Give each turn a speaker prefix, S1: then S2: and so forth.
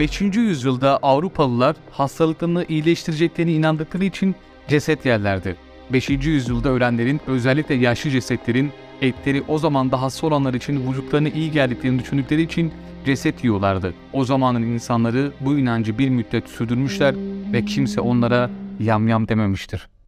S1: 5. yüzyılda Avrupalılar hastalıklarını iyileştireceklerini inandıkları için ceset yerlerdi. 5. yüzyılda ölenlerin özellikle yaşlı cesetlerin etleri o zaman da hasta olanlar için vücutlarına iyi geldiklerini düşündükleri için ceset yiyorlardı. O zamanın insanları bu inancı bir müddet sürdürmüşler ve kimse onlara yamyam dememiştir.